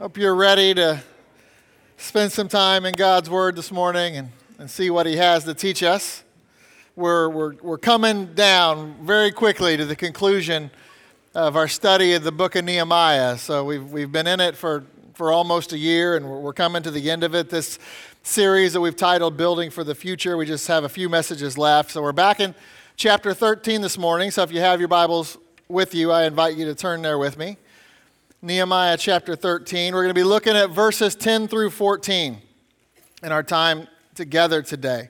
Hope you're ready to spend some time in God's Word this morning and, and see what He has to teach us. We're, we're, we're coming down very quickly to the conclusion of our study of the book of Nehemiah. So we've, we've been in it for, for almost a year, and we're, we're coming to the end of it. This series that we've titled Building for the Future, we just have a few messages left. So we're back in chapter 13 this morning. So if you have your Bibles with you, I invite you to turn there with me. Nehemiah chapter 13. We're going to be looking at verses 10 through 14 in our time together today.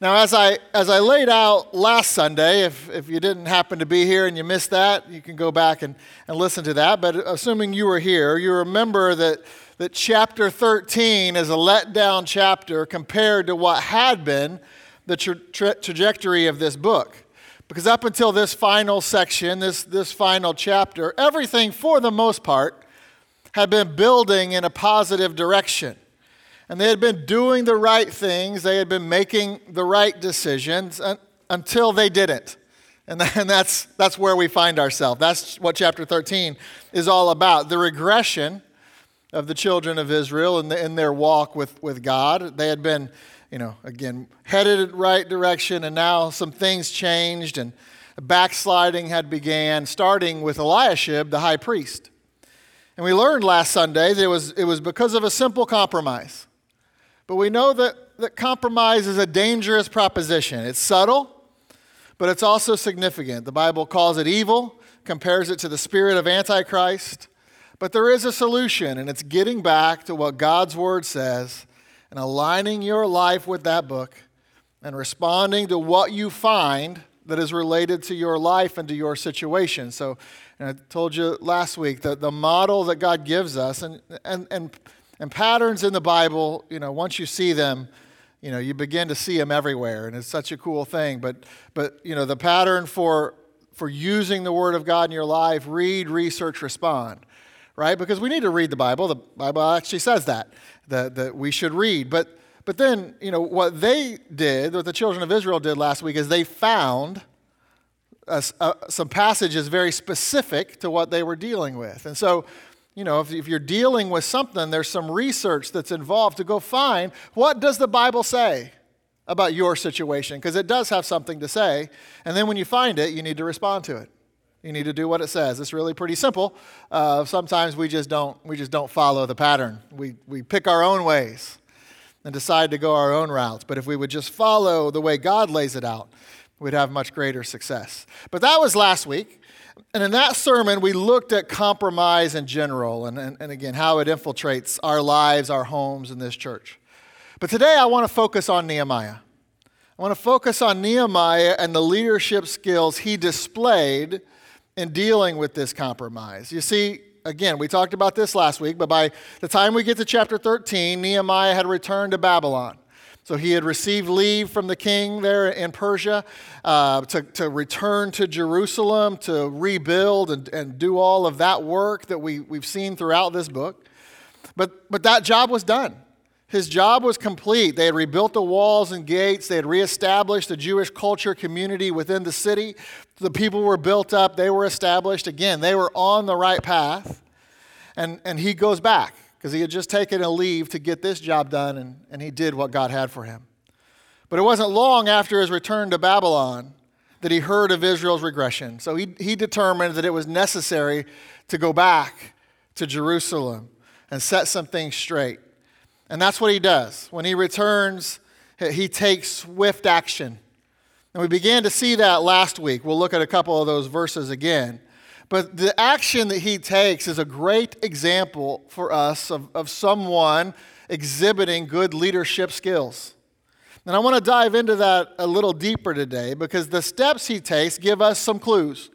Now, as I, as I laid out last Sunday, if, if you didn't happen to be here and you missed that, you can go back and, and listen to that. But assuming you were here, you remember that, that chapter 13 is a letdown chapter compared to what had been the tra- tra- trajectory of this book. Because up until this final section, this, this final chapter, everything for the most part had been building in a positive direction. And they had been doing the right things, they had been making the right decisions until they didn't. And, that's, that's where we find ourselves. That's what chapter 13 is all about the regression of the children of Israel in, the, in their walk with, with God. They had been you know, again, headed in the right direction, and now some things changed, and backsliding had began, starting with Eliashib, the high priest. And we learned last Sunday that it was, it was because of a simple compromise. But we know that, that compromise is a dangerous proposition. It's subtle, but it's also significant. The Bible calls it evil, compares it to the spirit of Antichrist. But there is a solution, and it's getting back to what God's Word says and aligning your life with that book and responding to what you find that is related to your life and to your situation. So, I told you last week that the model that God gives us and, and, and, and patterns in the Bible, you know, once you see them, you know, you begin to see them everywhere, and it's such a cool thing. But, but you know, the pattern for, for using the Word of God in your life read, research, respond right? Because we need to read the Bible. The Bible actually says that, that, that we should read. But, but then, you know, what they did, what the children of Israel did last week, is they found a, a, some passages very specific to what they were dealing with. And so, you know, if, if you're dealing with something, there's some research that's involved to go find what does the Bible say about your situation, because it does have something to say. And then when you find it, you need to respond to it. You need to do what it says. It's really pretty simple. Uh, sometimes we just don't we just don't follow the pattern. We we pick our own ways and decide to go our own routes. But if we would just follow the way God lays it out, we'd have much greater success. But that was last week. And in that sermon, we looked at compromise in general and, and, and again, how it infiltrates our lives, our homes, and this church. But today, I want to focus on Nehemiah. I want to focus on Nehemiah and the leadership skills he displayed in dealing with this compromise. You see, again, we talked about this last week, but by the time we get to chapter 13, Nehemiah had returned to Babylon. So he had received leave from the king there in Persia uh, to, to return to Jerusalem to rebuild and, and do all of that work that we, we've seen throughout this book. But, but that job was done. His job was complete. They had rebuilt the walls and gates. They had reestablished the Jewish culture community within the city. The people were built up. They were established. Again, they were on the right path. And, and he goes back because he had just taken a leave to get this job done, and, and he did what God had for him. But it wasn't long after his return to Babylon that he heard of Israel's regression. So he, he determined that it was necessary to go back to Jerusalem and set some things straight. And that's what he does. When he returns, he takes swift action. And we began to see that last week. We'll look at a couple of those verses again. But the action that he takes is a great example for us of, of someone exhibiting good leadership skills. And I want to dive into that a little deeper today because the steps he takes give us some clues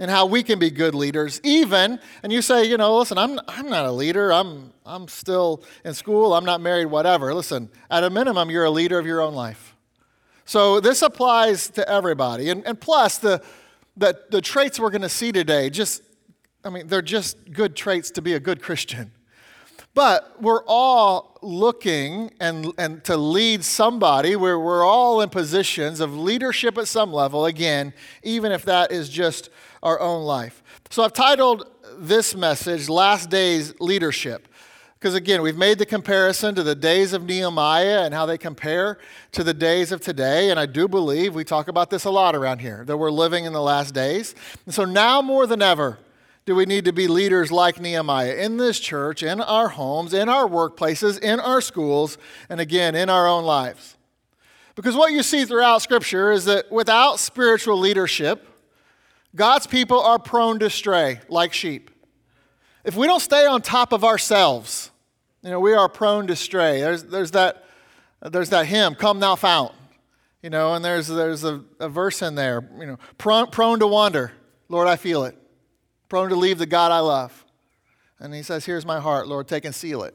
and how we can be good leaders, even, and you say, you know, listen, I'm, I'm not a leader. I'm, I'm still in school. I'm not married, whatever. Listen, at a minimum, you're a leader of your own life. So this applies to everybody. And, and plus, the, the, the traits we're going to see today, just, I mean, they're just good traits to be a good Christian. But we're all looking and, and to lead somebody where we're all in positions of leadership at some level, again, even if that is just our own life. So I've titled this message, Last Days Leadership. Because again, we've made the comparison to the days of Nehemiah and how they compare to the days of today. And I do believe we talk about this a lot around here, that we're living in the last days. And so now more than ever, do we need to be leaders like Nehemiah in this church, in our homes, in our workplaces, in our schools, and again, in our own lives. Because what you see throughout Scripture is that without spiritual leadership, God's people are prone to stray like sheep. If we don't stay on top of ourselves, you know, we are prone to stray. There's, there's, that, there's that hymn, Come Thou Fount, you know, and there's, there's a, a verse in there, you know, prone, prone to wander. Lord, I feel it. Prone to leave the God I love. And he says, Here's my heart, Lord, take and seal it,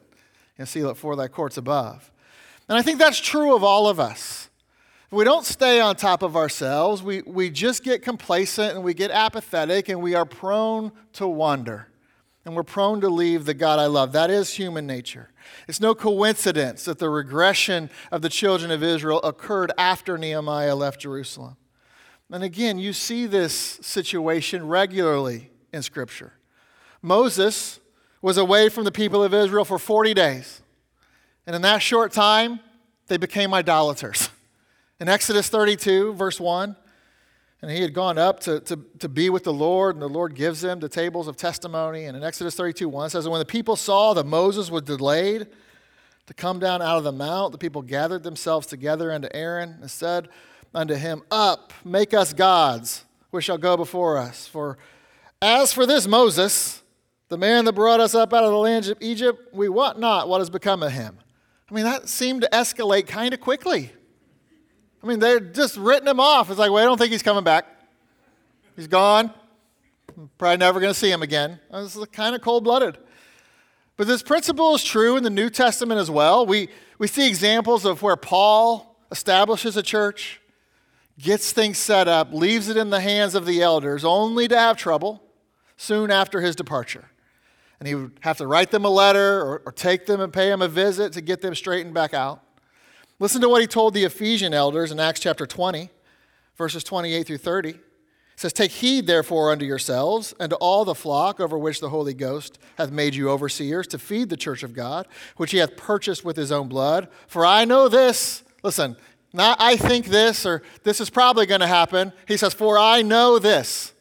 and seal it for thy courts above. And I think that's true of all of us. We don't stay on top of ourselves, we, we just get complacent and we get apathetic and we are prone to wander and we're prone to leave the God I love. That is human nature. It's no coincidence that the regression of the children of Israel occurred after Nehemiah left Jerusalem. And again, you see this situation regularly in Scripture. Moses was away from the people of Israel for 40 days. And in that short time, they became idolaters. In Exodus 32, verse 1, and he had gone up to, to, to be with the Lord, and the Lord gives him the tables of testimony. And in Exodus 32 1 it says, when the people saw that Moses was delayed to come down out of the mount, the people gathered themselves together unto Aaron and said unto him, Up, make us gods, which shall go before us. For as for this Moses, the man that brought us up out of the land of Egypt, we want not what has become of him. I mean, that seemed to escalate kind of quickly. I mean, they're just written him off. It's like, well, I don't think he's coming back. He's gone. Probably never going to see him again. This is kind of cold blooded. But this principle is true in the New Testament as well. We, we see examples of where Paul establishes a church, gets things set up, leaves it in the hands of the elders, only to have trouble soon after his departure. And he would have to write them a letter or, or take them and pay them a visit to get them straightened back out. Listen to what he told the Ephesian elders in Acts chapter 20, verses 28 through 30. It says, Take heed, therefore, unto yourselves and to all the flock over which the Holy Ghost hath made you overseers to feed the church of God, which he hath purchased with his own blood. For I know this, listen, not I think this or this is probably going to happen. He says, For I know this,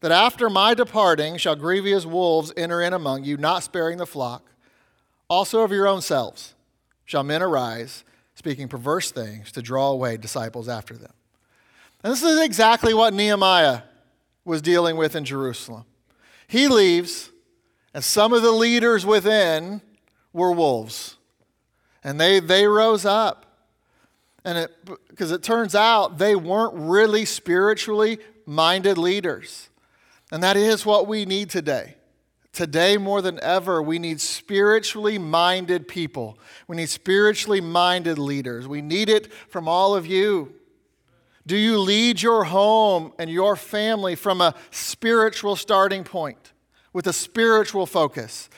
that after my departing shall grievous wolves enter in among you, not sparing the flock. Also of your own selves shall men arise speaking perverse things to draw away disciples after them. And this is exactly what Nehemiah was dealing with in Jerusalem. He leaves, and some of the leaders within were wolves. And they, they rose up. And it, because it turns out they weren't really spiritually minded leaders. And that is what we need today. Today, more than ever, we need spiritually minded people. We need spiritually minded leaders. We need it from all of you. Do you lead your home and your family from a spiritual starting point with a spiritual focus?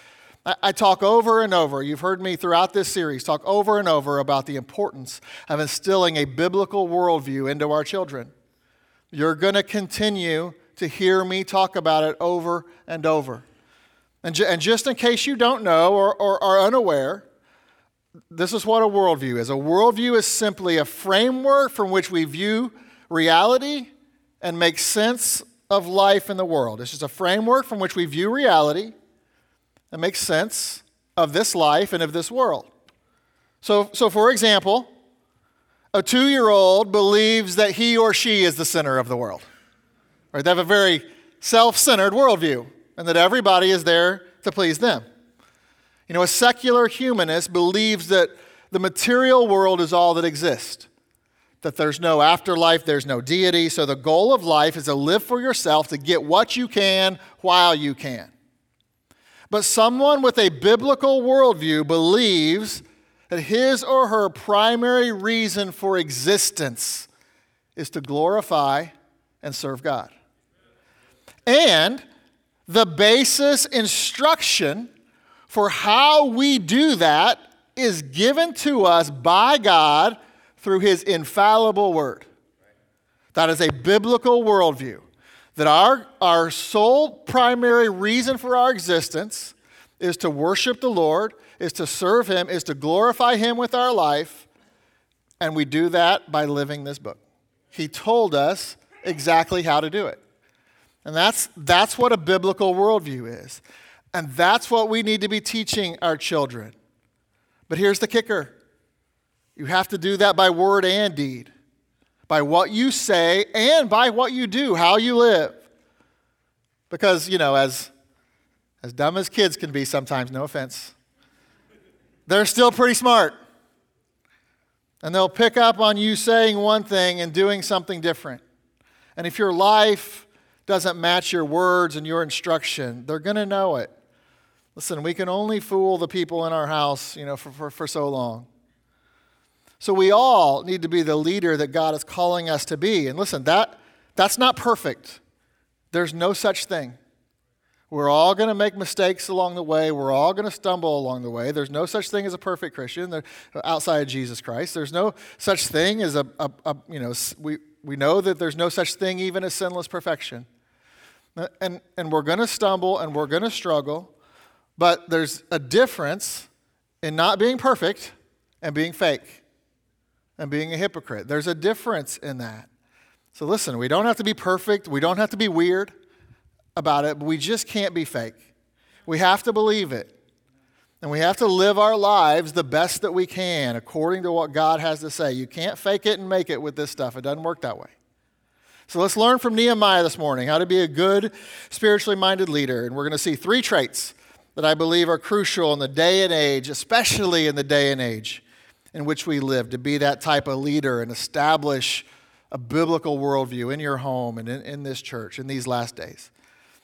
I, talk over and over, you've heard me throughout this series talk over and over about the importance of instilling a biblical worldview into our children. You're going to continue to hear me talk about it over and over. And, ju- and just in case you don't know or, or are unaware, this is what a worldview is. A worldview is simply a framework from which we view reality and make sense of life in the world. It's just a framework from which we view reality and make sense of this life and of this world. So, so for example, a two year old believes that he or she is the center of the world. Right? They have a very self centered worldview and that everybody is there to please them. You know, a secular humanist believes that the material world is all that exists, that there's no afterlife, there's no deity. So the goal of life is to live for yourself, to get what you can while you can. But someone with a biblical worldview believes that his or her primary reason for existence is to glorify and serve God. And the basis instruction for how we do that is given to us by God through His infallible Word. That is a biblical worldview. that our, our sole primary reason for our existence is to worship the Lord, is to serve Him, is to glorify Him with our life, and we do that by living this book. He told us exactly how to do it. And that's, that's what a biblical worldview is. And that's what we need to be teaching our children. But here's the kicker you have to do that by word and deed, by what you say and by what you do, how you live. Because, you know, as, as dumb as kids can be sometimes, no offense, they're still pretty smart. And they'll pick up on you saying one thing and doing something different. And if your life doesn't match your words and your instruction, they're going to know it. Listen, we can only fool the people in our house, you know, for, for, for so long. So we all need to be the leader that God is calling us to be. And listen, that, that's not perfect. There's no such thing. We're all going to make mistakes along the way. We're all going to stumble along the way. There's no such thing as a perfect Christian outside of Jesus Christ. There's no such thing as a, a, a you know, we, we know that there's no such thing even as sinless perfection. And, and we're going to stumble and we're going to struggle. But there's a difference in not being perfect and being fake and being a hypocrite. There's a difference in that. So listen, we don't have to be perfect, we don't have to be weird about it, but we just can't be fake. We have to believe it. And we have to live our lives the best that we can according to what God has to say. You can't fake it and make it with this stuff. It doesn't work that way. So let's learn from Nehemiah this morning how to be a good, spiritually minded leader. And we're going to see three traits that I believe are crucial in the day and age, especially in the day and age in which we live, to be that type of leader and establish a biblical worldview in your home and in, in this church in these last days.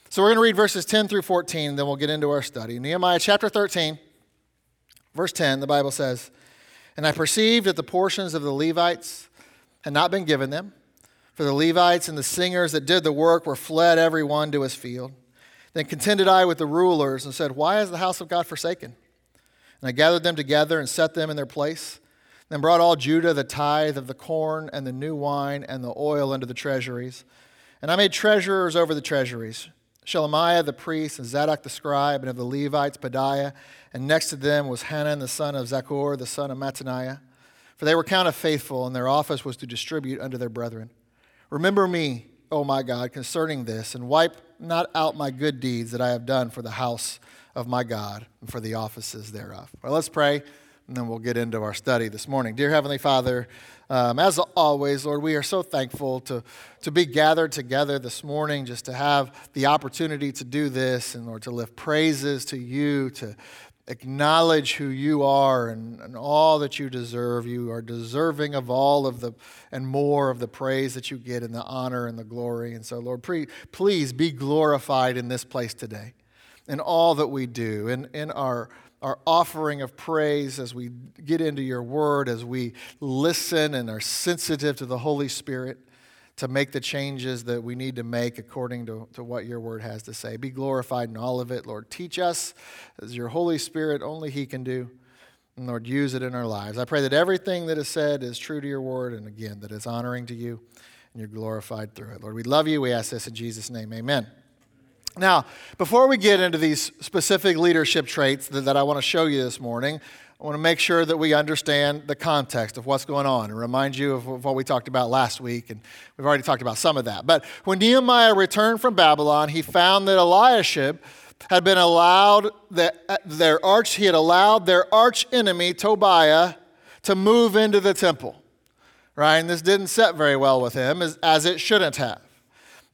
So we're going to read verses 10 through 14, then we'll get into our study. Nehemiah chapter 13, verse 10, the Bible says, And I perceived that the portions of the Levites had not been given them, for the Levites and the singers that did the work were fled every one to his field. Then contended I with the rulers and said, Why is the house of God forsaken? And I gathered them together and set them in their place. Then brought all Judah the tithe of the corn and the new wine and the oil into the treasuries. And I made treasurers over the treasuries Shelemiah the priest and Zadok the scribe, and of the Levites, Pedaiah. And next to them was Hanan the son of Zaccur, the son of Mattaniah. For they were counted faithful, and their office was to distribute unto their brethren. Remember me, O my God, concerning this, and wipe not out my good deeds that I have done for the house of my God and for the offices thereof. Well, let's pray, and then we'll get into our study this morning. Dear Heavenly Father, um, as always, Lord, we are so thankful to, to be gathered together this morning, just to have the opportunity to do this, and Lord, to lift praises to you, to acknowledge who you are and, and, all that you deserve. You are deserving of all of the and more of the praise that you get and the honor and the glory. And so, Lord, pre, please be glorified in this place today, in all that we do, in, in our our offering of praise as we get into your word, as we listen and are sensitive to the Holy Spirit to make the changes that we need to make according to, to what your word has to say. Be glorified in all of it. Lord, teach us as your Holy Spirit, only He can do. And Lord, use it in our lives. I pray that everything that is said is true to your word, and again, that it's honoring to you and you're glorified through it. Lord, we love you. We ask this in Jesus' name. Amen. Now, before we get into these specific leadership traits that, that I want to show you this morning, I want to make sure that we understand the context of what's going on and remind you of what we talked about last week. And we've already talked about some of that. But when Nehemiah returned from Babylon, he found that Eliashib had been allowed that their arch he had allowed their arch enemy Tobiah to move into the temple. Right? And this didn't set very well with him as, as it shouldn't have.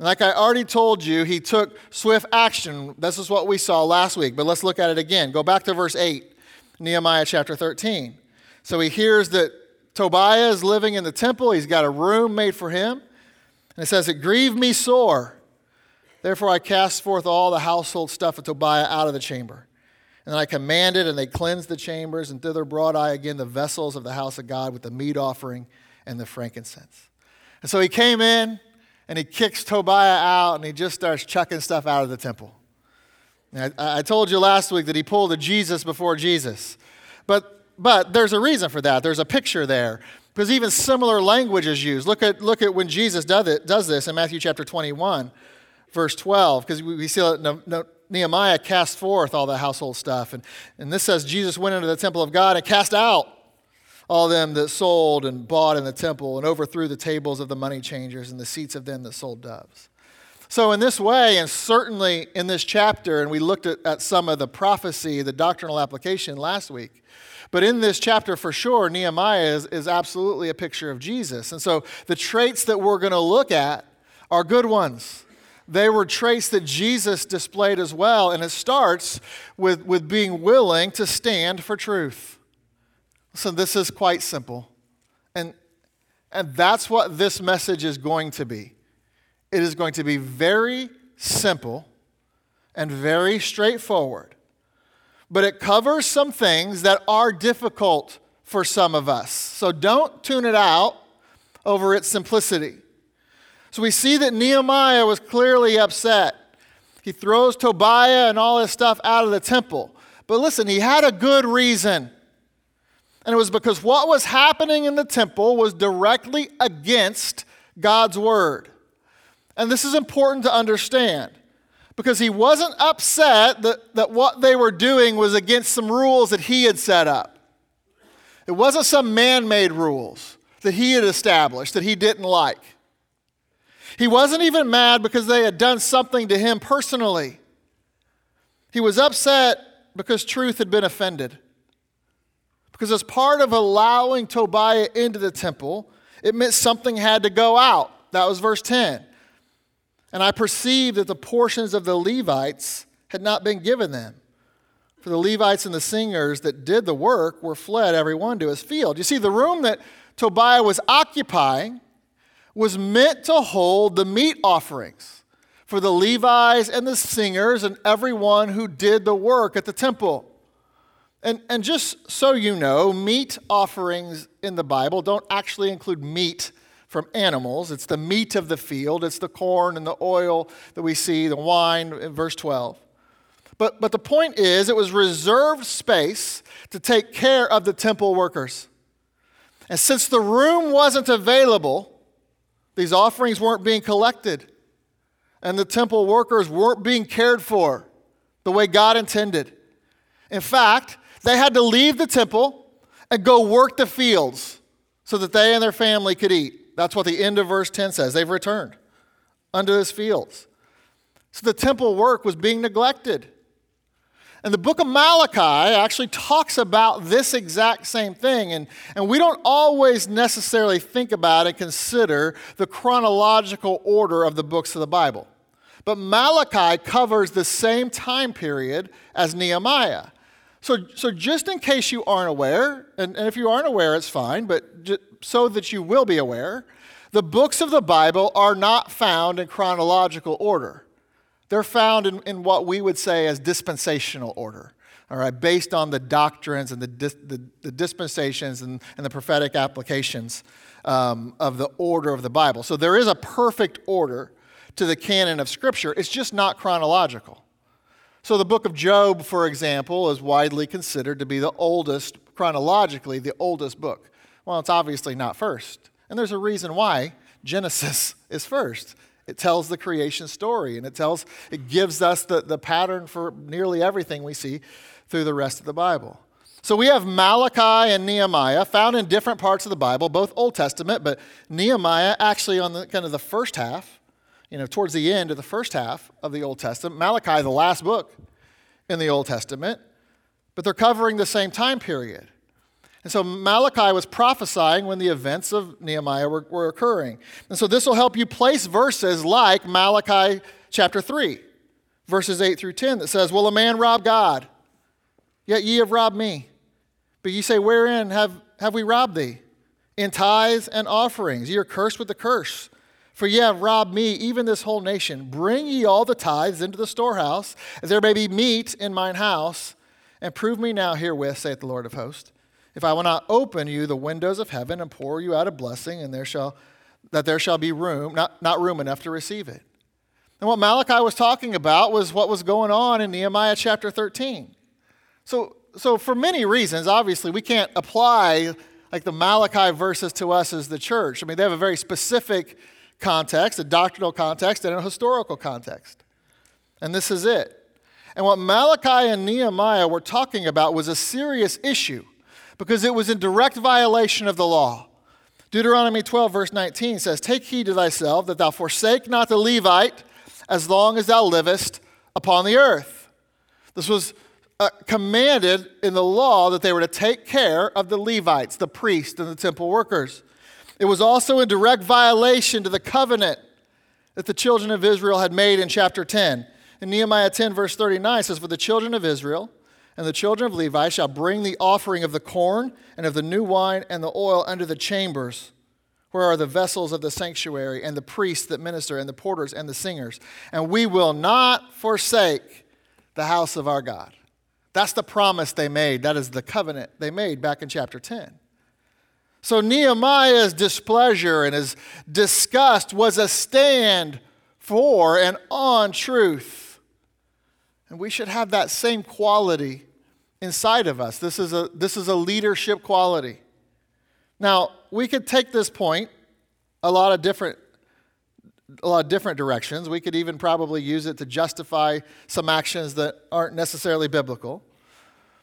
Like I already told you, he took swift action. This is what we saw last week, but let's look at it again. Go back to verse 8. Nehemiah chapter 13. So he hears that Tobiah is living in the temple. He's got a room made for him. And it says, It grieved me sore. Therefore I cast forth all the household stuff of Tobiah out of the chamber. And I commanded, and they cleansed the chambers, and thither brought I again the vessels of the house of God with the meat offering and the frankincense. And so he came in, and he kicks Tobiah out, and he just starts chucking stuff out of the temple. I, I told you last week that he pulled a Jesus before Jesus. But, but there's a reason for that. There's a picture there. Because even similar language is used. Look at, look at when Jesus does, it, does this in Matthew chapter 21, verse 12, because we see that Nehemiah cast forth all the household stuff. And, and this says Jesus went into the temple of God and cast out all them that sold and bought in the temple and overthrew the tables of the money changers and the seats of them that sold doves. So, in this way, and certainly in this chapter, and we looked at, at some of the prophecy, the doctrinal application last week, but in this chapter for sure, Nehemiah is, is absolutely a picture of Jesus. And so the traits that we're going to look at are good ones. They were traits that Jesus displayed as well, and it starts with, with being willing to stand for truth. So this is quite simple. And, and that's what this message is going to be. It is going to be very simple and very straightforward. But it covers some things that are difficult for some of us. So don't tune it out over its simplicity. So we see that Nehemiah was clearly upset. He throws Tobiah and all his stuff out of the temple. But listen, he had a good reason. And it was because what was happening in the temple was directly against God's word. And this is important to understand because he wasn't upset that, that what they were doing was against some rules that he had set up. It wasn't some man made rules that he had established that he didn't like. He wasn't even mad because they had done something to him personally. He was upset because truth had been offended. Because as part of allowing Tobiah into the temple, it meant something had to go out. That was verse 10. And I perceived that the portions of the Levites had not been given them. For the Levites and the singers that did the work were fled, every one to his field. You see, the room that Tobiah was occupying was meant to hold the meat offerings for the Levites and the singers and everyone who did the work at the temple. And, and just so you know, meat offerings in the Bible don't actually include meat from animals. It's the meat of the field, it's the corn and the oil that we see, the wine in verse 12. But, but the point is, it was reserved space to take care of the temple workers. And since the room wasn't available, these offerings weren't being collected, and the temple workers weren't being cared for the way God intended. In fact, they had to leave the temple and go work the fields so that they and their family could eat. That's what the end of verse 10 says. They've returned unto his fields. So the temple work was being neglected. And the book of Malachi actually talks about this exact same thing. And, and we don't always necessarily think about and consider the chronological order of the books of the Bible. But Malachi covers the same time period as Nehemiah. So, so just in case you aren't aware, and, and if you aren't aware, it's fine, but just, so that you will be aware, the books of the Bible are not found in chronological order. They're found in, in what we would say as dispensational order, all right, based on the doctrines and the, the, the dispensations and, and the prophetic applications um, of the order of the Bible. So there is a perfect order to the canon of Scripture, it's just not chronological. So, the book of Job, for example, is widely considered to be the oldest, chronologically, the oldest book. Well, it's obviously not first. And there's a reason why Genesis is first. It tells the creation story and it tells, it gives us the, the pattern for nearly everything we see through the rest of the Bible. So we have Malachi and Nehemiah found in different parts of the Bible, both Old Testament, but Nehemiah actually on the kind of the first half, you know, towards the end of the first half of the Old Testament. Malachi, the last book in the Old Testament, but they're covering the same time period. And so Malachi was prophesying when the events of Nehemiah were, were occurring. And so this will help you place verses like Malachi chapter 3, verses 8 through 10, that says, Will a man rob God? Yet ye have robbed me. But ye say, Wherein have, have we robbed thee? In tithes and offerings. Ye are cursed with the curse. For ye have robbed me, even this whole nation. Bring ye all the tithes into the storehouse, that there may be meat in mine house. And prove me now herewith, saith the Lord of hosts, if I will not open you the windows of heaven and pour you out a blessing, and there shall that there shall be room, not, not room enough to receive it. And what Malachi was talking about was what was going on in Nehemiah chapter 13. So, so for many reasons, obviously, we can't apply like the Malachi verses to us as the church. I mean, they have a very specific context, a doctrinal context, and a historical context. And this is it. And what Malachi and Nehemiah were talking about was a serious issue because it was in direct violation of the law. Deuteronomy 12, verse 19 says, Take heed to thyself that thou forsake not the Levite as long as thou livest upon the earth. This was uh, commanded in the law that they were to take care of the Levites, the priests, and the temple workers. It was also in direct violation to the covenant that the children of Israel had made in chapter 10. In Nehemiah 10, verse 39, says, For the children of Israel and the children of Levi shall bring the offering of the corn and of the new wine and the oil under the chambers, where are the vessels of the sanctuary, and the priests that minister, and the porters and the singers. And we will not forsake the house of our God. That's the promise they made. That is the covenant they made back in chapter 10. So Nehemiah's displeasure and his disgust was a stand for and on truth. And we should have that same quality inside of us. This is a, this is a leadership quality. Now, we could take this point a lot of different a lot of different directions. We could even probably use it to justify some actions that aren't necessarily biblical.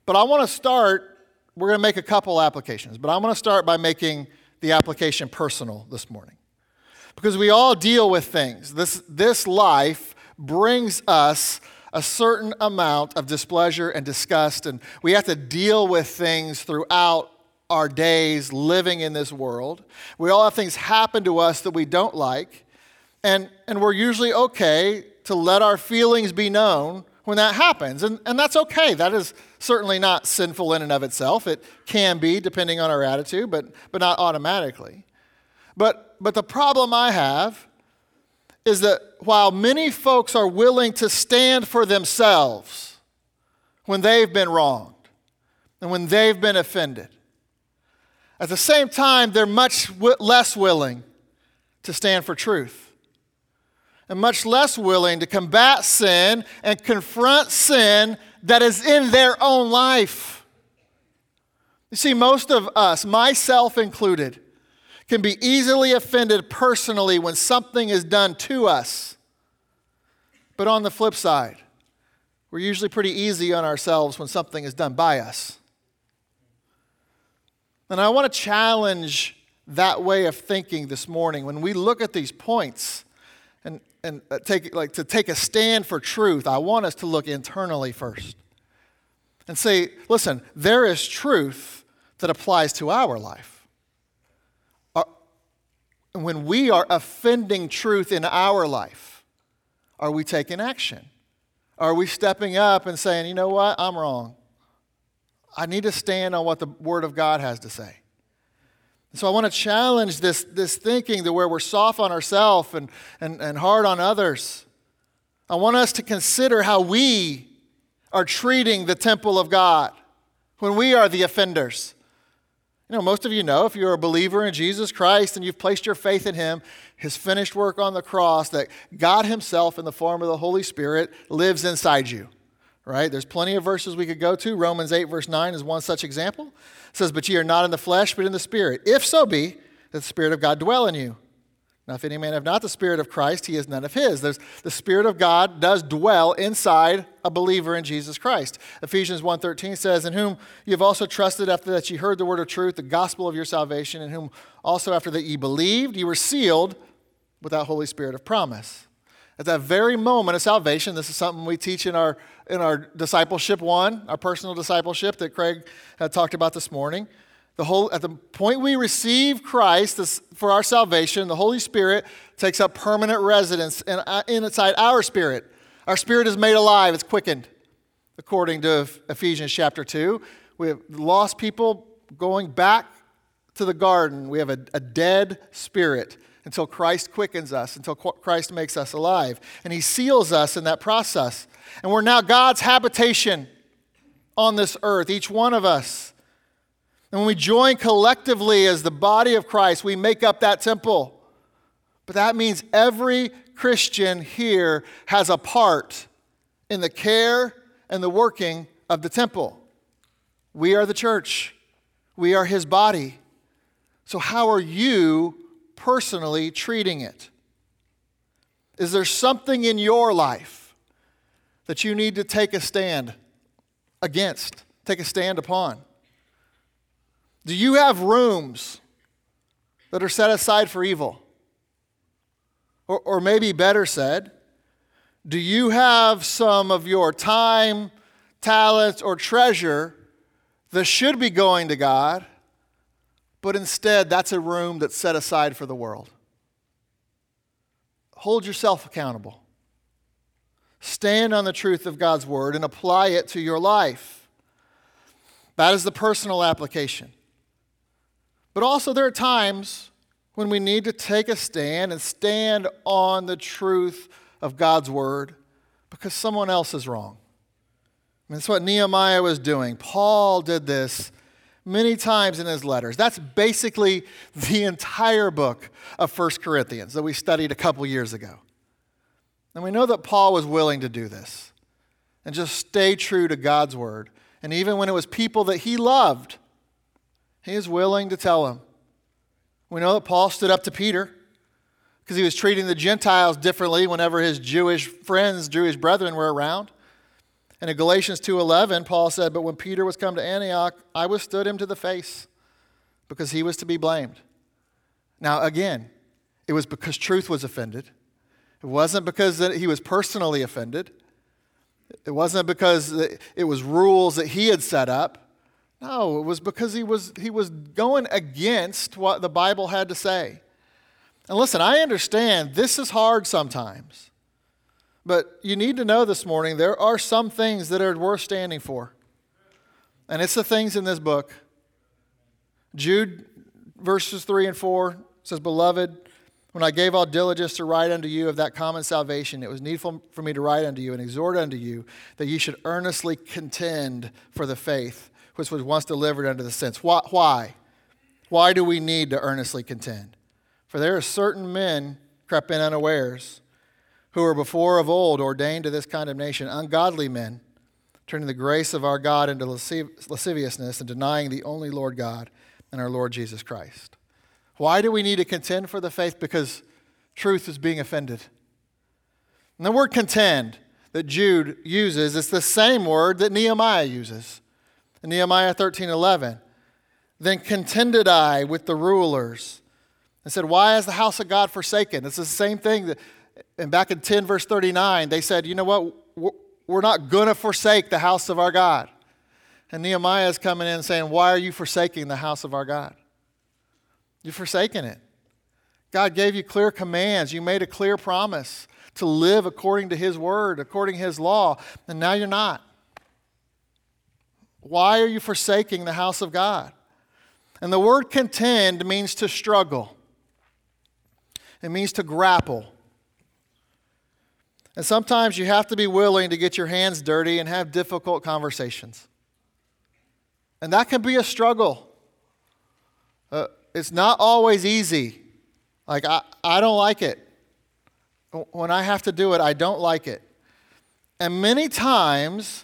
But I want to start, we're going to make a couple applications, but I'm going to start by making the application personal this morning. Because we all deal with things. This, this life brings us a certain amount of displeasure and disgust, and we have to deal with things throughout our days living in this world. We all have things happen to us that we don't like, and, and we're usually okay to let our feelings be known when that happens. And, and that's okay. That is certainly not sinful in and of itself. It can be, depending on our attitude, but, but not automatically. But, but the problem I have is that while many folks are willing to stand for themselves when they've been wronged and when they've been offended, at the same time, they're much w- less willing to stand for truth and much less willing to combat sin and confront sin that is in their own life. You see, most of us, myself included, can be easily offended personally when something is done to us. But on the flip side, we're usually pretty easy on ourselves when something is done by us. And I want to challenge that way of thinking this morning when we look at these points and, uh, take, like, to take a stand for truth. I want us to look internally first and say, listen, there is truth that applies to our life. Are, when we are offending truth in our life, are we taking action? Are we stepping up and saying, you know what, I'm wrong? I need to stand on what the Word of God has to say. So I want to challenge this, this thinking that where we're soft on ourselves and, and, and hard on others. I want us to consider how we are treating the temple of God when we are the offenders. You know, most of you know if you're a believer in Jesus Christ and you've placed your faith in Him, His finished work on the cross, that God Himself, in the form of the Holy Spirit, lives inside you right? There's plenty of verses we could go to. Romans 8, verse 9 is one such example. It says, But ye are not in the flesh, but in the Spirit. If so be that the Spirit of God dwell in you. Now, if any man have not the Spirit of Christ, he is none of his. There's, the Spirit of God does dwell inside a believer in Jesus Christ. Ephesians 1.13 says, In whom ye have also trusted after that ye heard the word of truth, the gospel of your salvation, in whom also after that ye believed, ye were sealed with that Holy Spirit of promise. At that very moment of salvation, this is something we teach in our, in our discipleship one, our personal discipleship that Craig had talked about this morning. The whole, at the point we receive Christ this, for our salvation, the Holy Spirit takes up permanent residence in, uh, inside our spirit. Our spirit is made alive, it's quickened, according to Ephesians chapter 2. We have lost people going back to the garden. We have a, a dead spirit until Christ quickens us, until Christ makes us alive. And He seals us in that process. And we're now God's habitation on this earth, each one of us. And when we join collectively as the body of Christ, we make up that temple. But that means every Christian here has a part in the care and the working of the temple. We are the church, we are His body. So, how are you personally treating it. Is there something in your life that you need to take a stand against, take a stand upon? Do you have rooms that are set aside for evil? Or, or maybe better said, do you have some of your time, talents, or treasure that should be going to God, but instead that's a room that's set aside for the world? Hold yourself accountable. Stand on the truth of God's word and apply it to your life. That is the personal application. But also, there are times when we need to take a stand and stand on the truth of God's word because someone else is wrong. And that's what Nehemiah was doing. Paul did this many times in his letters. That's basically the entire book of 1 Corinthians that we studied a couple years ago. And we know that Paul was willing to do this and just stay true to God's word. And even when it was people that he loved, he is willing to tell them. We know that Paul stood up to Peter because he was treating the Gentiles differently whenever his Jewish friends, Jewish brethren were around. And in Galatians 2:11, Paul said, "But when Peter was come to Antioch, I withstood him to the face because he was to be blamed." Now again, it was because truth was offended. It wasn't because he was personally offended. It wasn't because it was rules that he had set up. No, it was because he was, he was going against what the Bible had to say. And listen, I understand this is hard sometimes. But you need to know this morning there are some things that are worth standing for. And it's the things in this book. Jude, verses 3 and 4 says, Beloved, when I gave all diligence to write unto you of that common salvation, it was needful for me to write unto you and exhort unto you that ye should earnestly contend for the faith which was once delivered unto the saints. Why? Why do we need to earnestly contend? For there are certain men crept in unawares, who were before of old ordained to this condemnation, ungodly men, turning the grace of our God into lasciviousness and denying the only Lord God and our Lord Jesus Christ. Why do we need to contend for the faith? Because truth is being offended. And the word contend that Jude uses is the same word that Nehemiah uses. In Nehemiah 13 11, then contended I with the rulers and said, Why is the house of God forsaken? It's the same thing that, and back in 10, verse 39, they said, You know what? We're not going to forsake the house of our God. And Nehemiah is coming in saying, Why are you forsaking the house of our God? You're forsaking it. God gave you clear commands. You made a clear promise to live according to His word, according to His law, and now you're not. Why are you forsaking the house of God? And the word contend means to struggle, it means to grapple. And sometimes you have to be willing to get your hands dirty and have difficult conversations. And that can be a struggle. Uh, it's not always easy. Like, I, I don't like it. When I have to do it, I don't like it. And many times,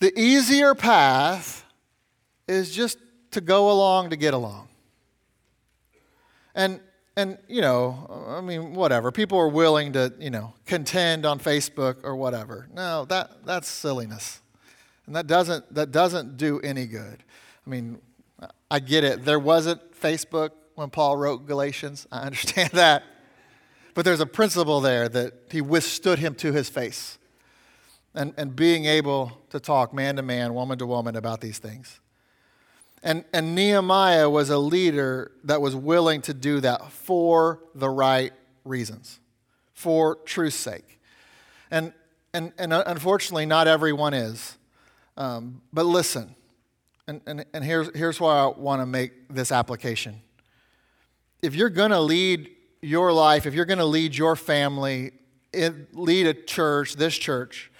the easier path is just to go along to get along. And and you know, I mean, whatever. People are willing to, you know, contend on Facebook or whatever. No, that that's silliness. And that doesn't that doesn't do any good. I mean, I get it. There wasn't Facebook when Paul wrote Galatians. I understand that. But there's a principle there that he withstood him to his face and, and being able to talk man to man, woman to woman about these things. And, and Nehemiah was a leader that was willing to do that for the right reasons, for truth's sake. And, and, and unfortunately, not everyone is. Um, but listen, and, and, and here's, here's why I want to make this application. If you're going to lead your life, if you're going to lead your family, lead a church, this church,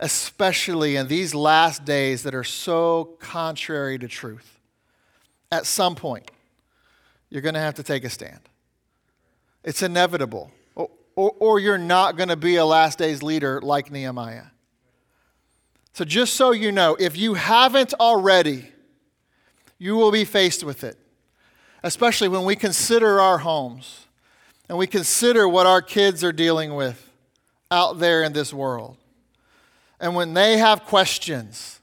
especially in these last days that are so contrary to truth. At some point, you're going to have to take a stand. It's inevitable. Or, or, or you're not going to be a last days leader like Nehemiah. So, just so you know, if you haven't already, you will be faced with it, especially when we consider our homes and we consider what our kids are dealing with out there in this world, and when they have questions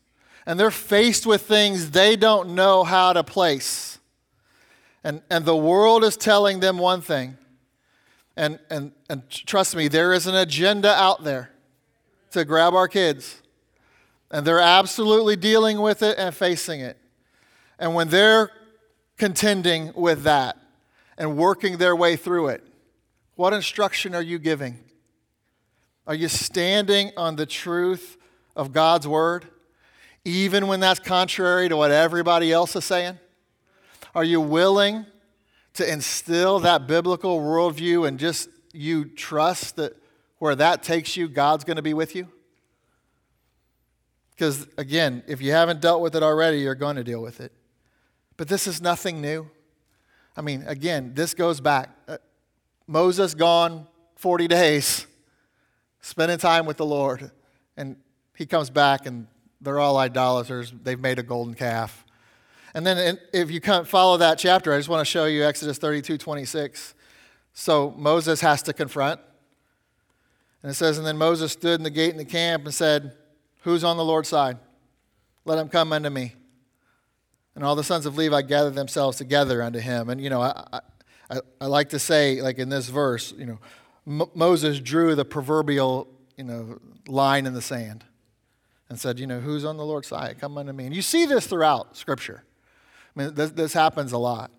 and they're faced with things they don't know how to place, and, and the world is telling them one thing, and, and, and trust me, there is an agenda out there to grab our kids. And they're absolutely dealing with it and facing it. And when they're contending with that and working their way through it, what instruction are you giving? Are you standing on the truth of God's word, even when that's contrary to what everybody else is saying? Are you willing to instill that biblical worldview and just you trust that where that takes you, God's going to be with you? Because again, if you haven't dealt with it already, you're going to deal with it. But this is nothing new. I mean, again, this goes back. Uh, Moses gone 40 days, spending time with the Lord. And he comes back, and they're all idolaters. They've made a golden calf. And then if you follow that chapter, I just want to show you Exodus 32 26. So Moses has to confront. And it says, And then Moses stood in the gate in the camp and said, Who's on the Lord's side? Let him come unto me. And all the sons of Levi gathered themselves together unto him. And, you know, I, I, I like to say, like in this verse, you know, M- Moses drew the proverbial, you know, line in the sand and said, you know, who's on the Lord's side? Come unto me. And you see this throughout Scripture. I mean, this, this happens a lot.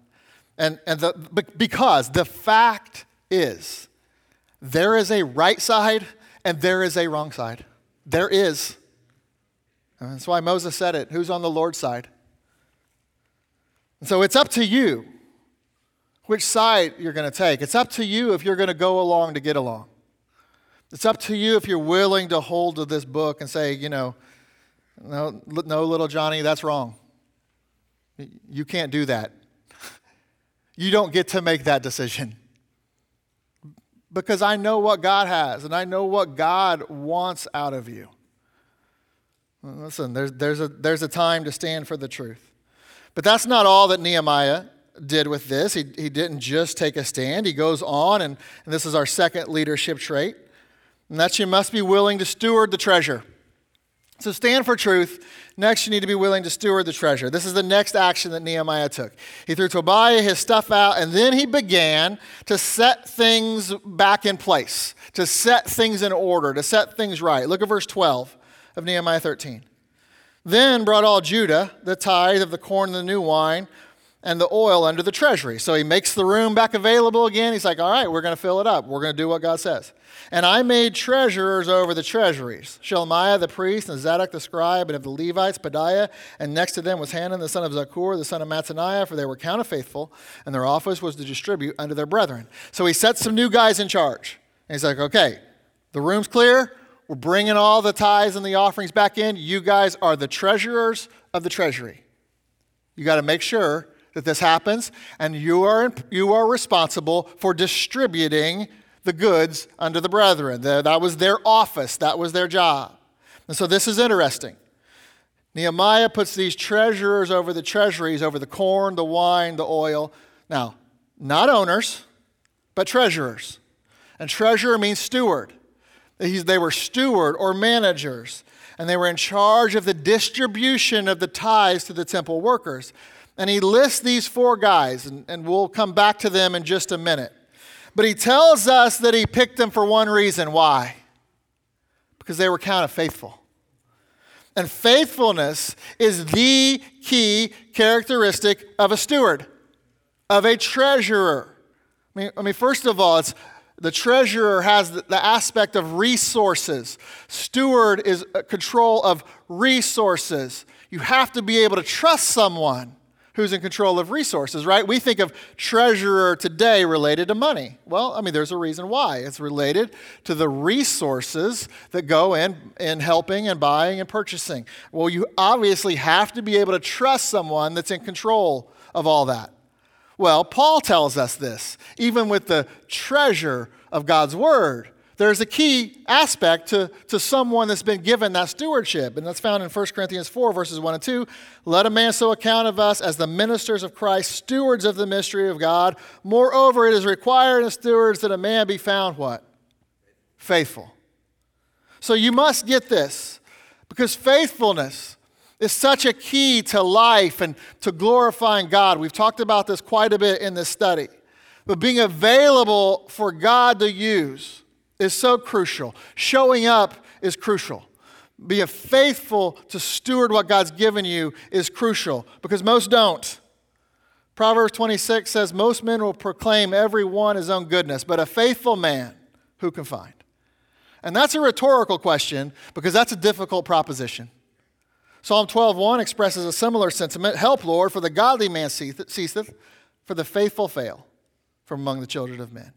And, and the, because the fact is, there is a right side and there is a wrong side. There is. And that's why Moses said it who's on the Lord's side? And so it's up to you which side you're going to take. It's up to you if you're going to go along to get along. It's up to you if you're willing to hold to this book and say, you know, no, no, little Johnny, that's wrong. You can't do that. You don't get to make that decision. Because I know what God has and I know what God wants out of you. Listen, there's, there's, a, there's a time to stand for the truth. But that's not all that Nehemiah did with this. He, he didn't just take a stand. He goes on, and, and this is our second leadership trait, and that you must be willing to steward the treasure. So stand for truth. Next, you need to be willing to steward the treasure. This is the next action that Nehemiah took. He threw Tobiah his stuff out, and then he began to set things back in place, to set things in order, to set things right. Look at verse 12 of Nehemiah 13. Then brought all Judah the tithe of the corn and the new wine and the oil under the treasury. So he makes the room back available again. He's like, all right, we're going to fill it up. We're going to do what God says. And I made treasurers over the treasuries Shelemiah the priest, and Zadok the scribe, and of the Levites, Pedaiah, and next to them was Hanan the son of Zaccur, the son of Mattaniah, for they were counted faithful, and their office was to distribute unto their brethren. So he sets some new guys in charge. And he's like, okay, the room's clear. We're bringing all the tithes and the offerings back in. You guys are the treasurers of the treasury. You got to make sure that this happens, and you are, you are responsible for distributing the goods unto the brethren. That was their office, that was their job. And so this is interesting. Nehemiah puts these treasurers over the treasuries, over the corn, the wine, the oil. Now, not owners, but treasurers. And treasurer means steward. They were steward or managers, and they were in charge of the distribution of the tithes to the temple workers. And he lists these four guys, and, and we'll come back to them in just a minute. But he tells us that he picked them for one reason. Why? Because they were counted faithful. And faithfulness is the key characteristic of a steward, of a treasurer. I mean, I mean first of all, it's the treasurer has the, the aspect of resources. Steward is control of resources. You have to be able to trust someone who's in control of resources, right? We think of treasurer today related to money. Well, I mean, there's a reason why. It's related to the resources that go in in helping and buying and purchasing. Well, you obviously have to be able to trust someone that's in control of all that. Well, Paul tells us this, even with the treasure of God's word. There's a key aspect to, to someone that's been given that stewardship, and that's found in 1 Corinthians 4, verses 1 and 2. Let a man so account of us as the ministers of Christ, stewards of the mystery of God. Moreover, it is required in stewards that a man be found what? Faithful. So you must get this, because faithfulness is such a key to life and to glorifying God. We've talked about this quite a bit in this study. But being available for God to use is so crucial. Showing up is crucial. Being faithful to steward what God's given you is crucial because most don't. Proverbs 26 says, Most men will proclaim every one his own goodness, but a faithful man, who can find? And that's a rhetorical question because that's a difficult proposition. Psalm 12:1 expresses a similar sentiment. Help, Lord, for the godly man ceaseth, for the faithful fail from among the children of men.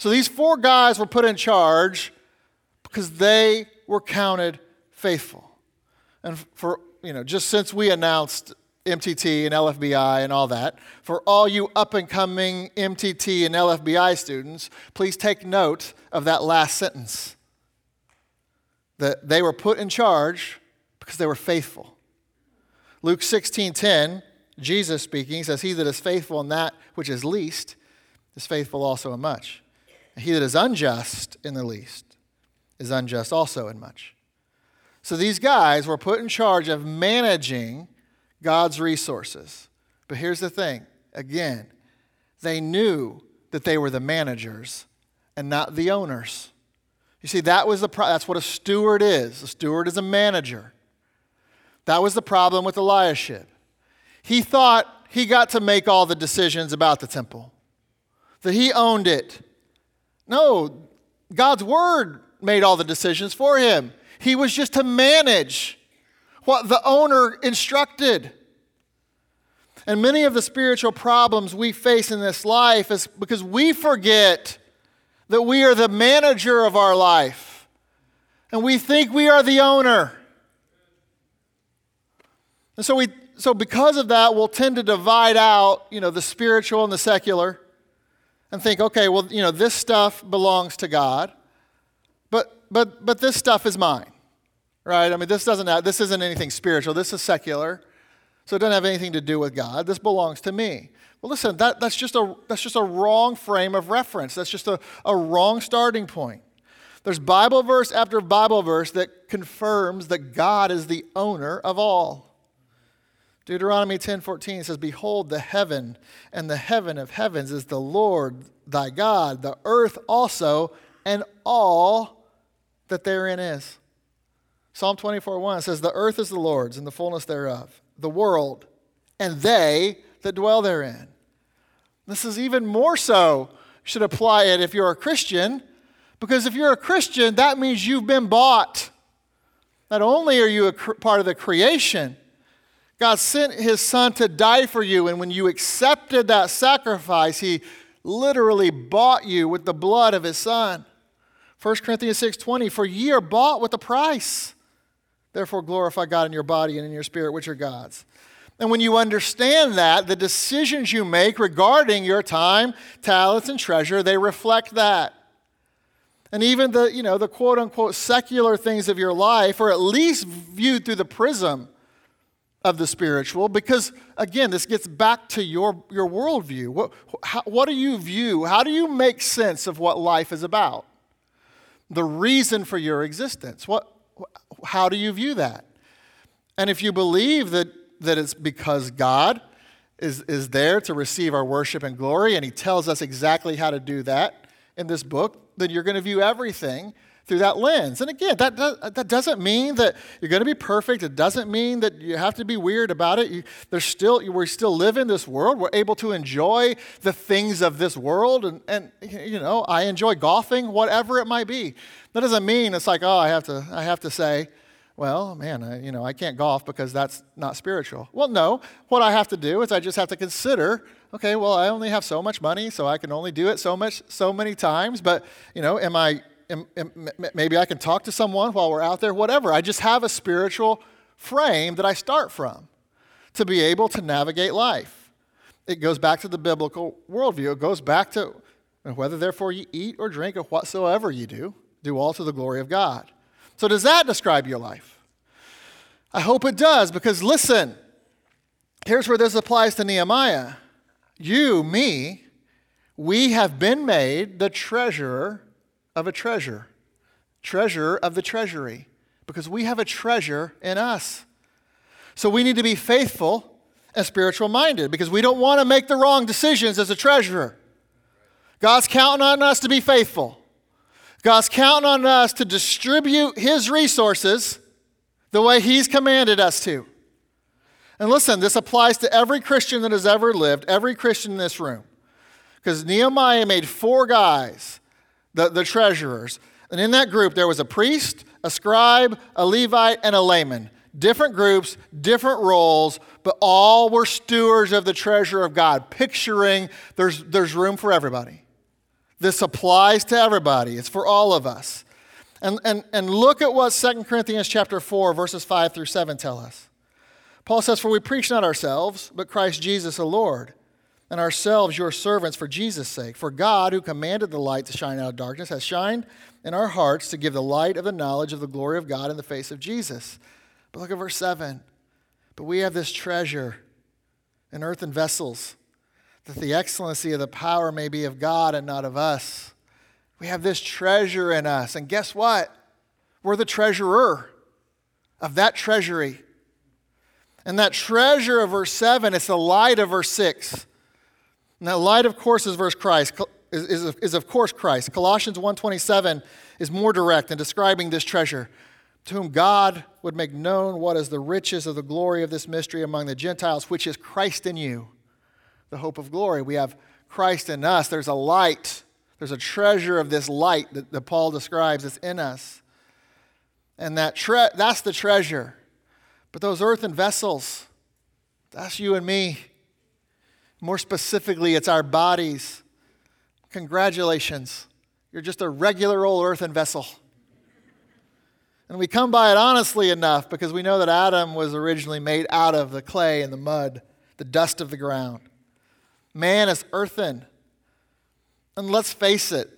So these four guys were put in charge because they were counted faithful. And for, you know, just since we announced MTT and LFBI and all that, for all you up and coming MTT and LFBI students, please take note of that last sentence. That they were put in charge because they were faithful. Luke 16:10, Jesus speaking, says, He that is faithful in that which is least is faithful also in much. He that is unjust in the least is unjust also in much. So these guys were put in charge of managing God's resources. But here's the thing again, they knew that they were the managers and not the owners. You see, that was the pro- that's what a steward is. A steward is a manager. That was the problem with Eliashib. He thought he got to make all the decisions about the temple that he owned it. No, God's word made all the decisions for him. He was just to manage what the owner instructed. And many of the spiritual problems we face in this life is because we forget that we are the manager of our life. And we think we are the owner. And so we so because of that, we'll tend to divide out, you know, the spiritual and the secular and think, okay, well, you know, this stuff belongs to God, but, but, but this stuff is mine, right? I mean, this doesn't have, this isn't anything spiritual. This is secular, so it doesn't have anything to do with God. This belongs to me. Well, listen, that, that's, just a, that's just a wrong frame of reference. That's just a, a wrong starting point. There's Bible verse after Bible verse that confirms that God is the owner of all. Deuteronomy 10:14 says, "Behold, the heaven and the heaven of heavens is the Lord thy God, the earth also, and all that therein is." Psalm 24:1 says, "The earth is the Lord's and the fullness thereof, the world, and they that dwell therein." This is even more so should apply it if you're a Christian, because if you're a Christian, that means you've been bought. Not only are you a part of the creation, God sent his son to die for you, and when you accepted that sacrifice, he literally bought you with the blood of his son. 1 Corinthians 6:20 For ye are bought with a price. Therefore glorify God in your body and in your spirit which are God's. And when you understand that, the decisions you make regarding your time, talents and treasure, they reflect that. And even the, you know, the quote unquote secular things of your life are at least viewed through the prism of the spiritual because, again, this gets back to your, your worldview. What, how, what do you view? How do you make sense of what life is about? The reason for your existence. What, how do you view that? And if you believe that, that it's because God is, is there to receive our worship and glory, and He tells us exactly how to do that in this book, then you're going to view everything through that lens. And again, that, that doesn't mean that you're going to be perfect. It doesn't mean that you have to be weird about it. You, there's still, we still live in this world. We're able to enjoy the things of this world. And, and, you know, I enjoy golfing, whatever it might be. That doesn't mean it's like, oh, I have to, I have to say, well, man, I, you know, I can't golf because that's not spiritual. Well, no. What I have to do is I just have to consider, okay, well, I only have so much money, so I can only do it so much, so many times. But, you know, am I maybe I can talk to someone while we're out there, whatever. I just have a spiritual frame that I start from to be able to navigate life. It goes back to the biblical worldview. It goes back to whether therefore you eat or drink or whatsoever you do, do all to the glory of God. So, does that describe your life? I hope it does, because listen, here's where this applies to Nehemiah. You, me, we have been made the treasurer of a treasure, treasurer of the treasury, because we have a treasure in us. So we need to be faithful and spiritual minded because we don't want to make the wrong decisions as a treasurer. God's counting on us to be faithful. God's counting on us to distribute His resources the way He's commanded us to. And listen, this applies to every Christian that has ever lived, every Christian in this room. Because Nehemiah made four guys, the, the treasurers. And in that group, there was a priest, a scribe, a Levite, and a layman. Different groups, different roles, but all were stewards of the treasure of God, picturing there's, there's room for everybody. This applies to everybody, it's for all of us. And, and, and look at what 2 Corinthians chapter 4, verses 5 through 7 tell us. Paul says, For we preach not ourselves, but Christ Jesus the Lord, and ourselves your servants for Jesus' sake. For God, who commanded the light to shine out of darkness, has shined in our hearts to give the light of the knowledge of the glory of God in the face of Jesus. But look at verse 7. But we have this treasure in earthen vessels, that the excellency of the power may be of God and not of us. We have this treasure in us. And guess what? We're the treasurer of that treasury. And that treasure of verse 7 it's the light of verse 6. And that light, of course, is verse Christ. Is, is, is of course Christ. Colossians 1.27 is more direct in describing this treasure to whom God would make known what is the riches of the glory of this mystery among the Gentiles, which is Christ in you, the hope of glory. We have Christ in us. There's a light, there's a treasure of this light that, that Paul describes that's in us. And that tre- that's the treasure. But those earthen vessels, that's you and me. More specifically, it's our bodies. Congratulations. You're just a regular old earthen vessel. And we come by it honestly enough because we know that Adam was originally made out of the clay and the mud, the dust of the ground. Man is earthen. And let's face it,